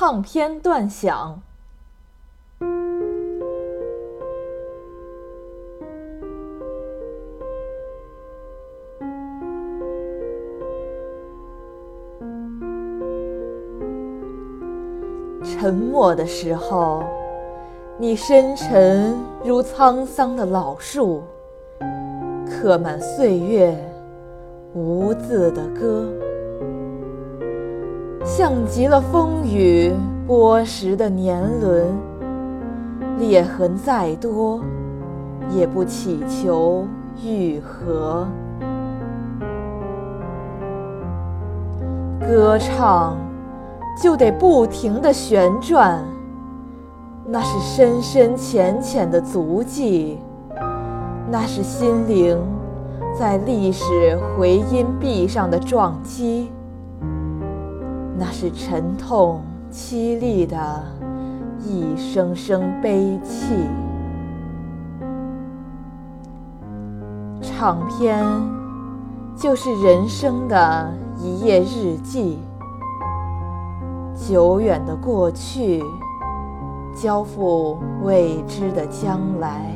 唱片断响。沉默的时候，你深沉如沧桑的老树，刻满岁月无字的歌，像极了风雨剥蚀的年轮。裂痕再多，也不祈求愈合。歌唱。就得不停地旋转，那是深深浅浅的足迹，那是心灵在历史回音壁上的撞击，那是沉痛凄厉的一声声悲泣。唱片就是人生的一页日记。久远的过去，交付未知的将来。